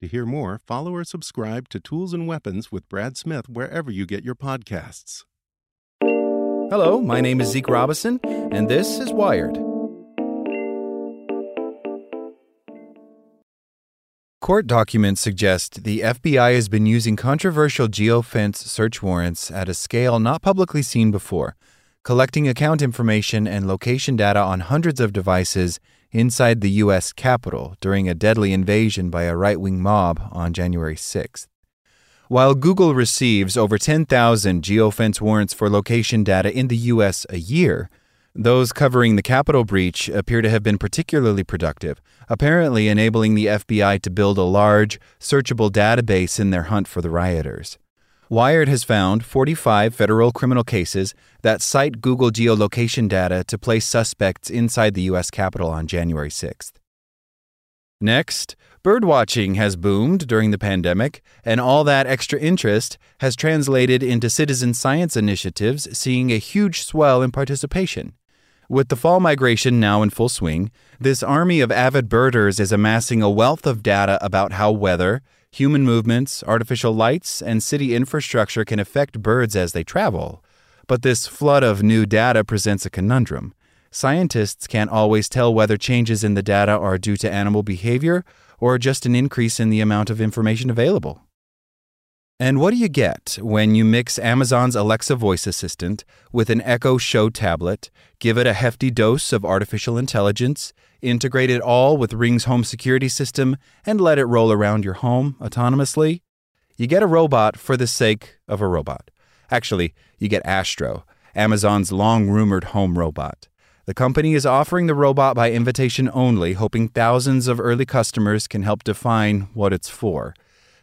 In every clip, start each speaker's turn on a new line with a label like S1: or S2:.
S1: To hear more, follow or subscribe to Tools and Weapons with Brad Smith wherever you get your podcasts.
S2: Hello, my name is Zeke Robison, and this is Wired.
S3: Court documents suggest the FBI has been using controversial geofence search warrants at a scale not publicly seen before, collecting account information and location data on hundreds of devices inside the U.S. Capitol during a deadly invasion by a right wing mob on January 6th. While Google receives over 10,000 geofence warrants for location data in the U.S. a year, those covering the Capitol breach appear to have been particularly productive, apparently enabling the FBI to build a large, searchable database in their hunt for the rioters. Wired has found 45 federal criminal cases that cite Google geolocation data to place suspects inside the U.S. Capitol on January 6th. Next, birdwatching has boomed during the pandemic, and all that extra interest has translated into citizen science initiatives seeing a huge swell in participation. With the fall migration now in full swing, this army of avid birders is amassing a wealth of data about how weather, human movements, artificial lights, and city infrastructure can affect birds as they travel. But this flood of new data presents a conundrum. Scientists can't always tell whether changes in the data are due to animal behavior or just an increase in the amount of information available. And what do you get when you mix Amazon's Alexa voice assistant with an Echo Show tablet, give it a hefty dose of artificial intelligence, integrate it all with Ring's home security system, and let it roll around your home autonomously? You get a robot for the sake of a robot. Actually, you get Astro, Amazon's long rumored home robot. The company is offering the robot by invitation only, hoping thousands of early customers can help define what it's for.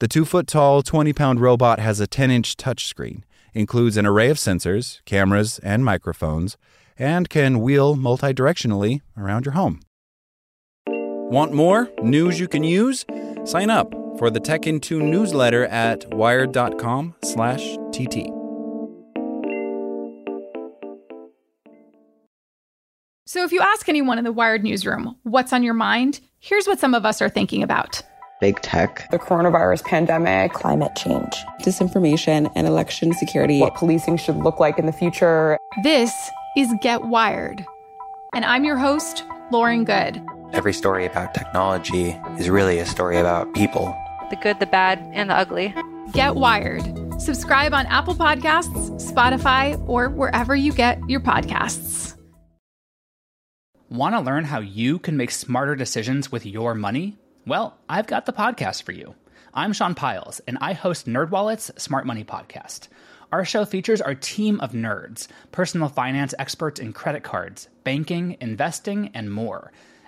S3: The two foot tall, 20 pound robot has a 10 inch touchscreen, includes an array of sensors, cameras, and microphones, and can wheel multidirectionally around your home.
S2: Want more news you can use? Sign up for the Tech in Two newsletter at wired.com/tt.
S4: So, if you ask anyone in the Wired newsroom what's on your mind, here's what some of us are thinking about
S5: big tech,
S6: the coronavirus pandemic,
S7: climate change,
S8: disinformation, and election security,
S6: what policing should look like in the future.
S4: This is Get Wired. And I'm your host, Lauren Goode.
S9: Every story about technology is really a story about people
S10: the good, the bad, and the ugly.
S4: Get Wired. Subscribe on Apple Podcasts, Spotify, or wherever you get your podcasts.
S11: Want to learn how you can make smarter decisions with your money? Well, I've got the podcast for you. I'm Sean Pyles, and I host NerdWallet's Smart Money Podcast. Our show features our team of nerds, personal finance experts in credit cards, banking, investing, and more –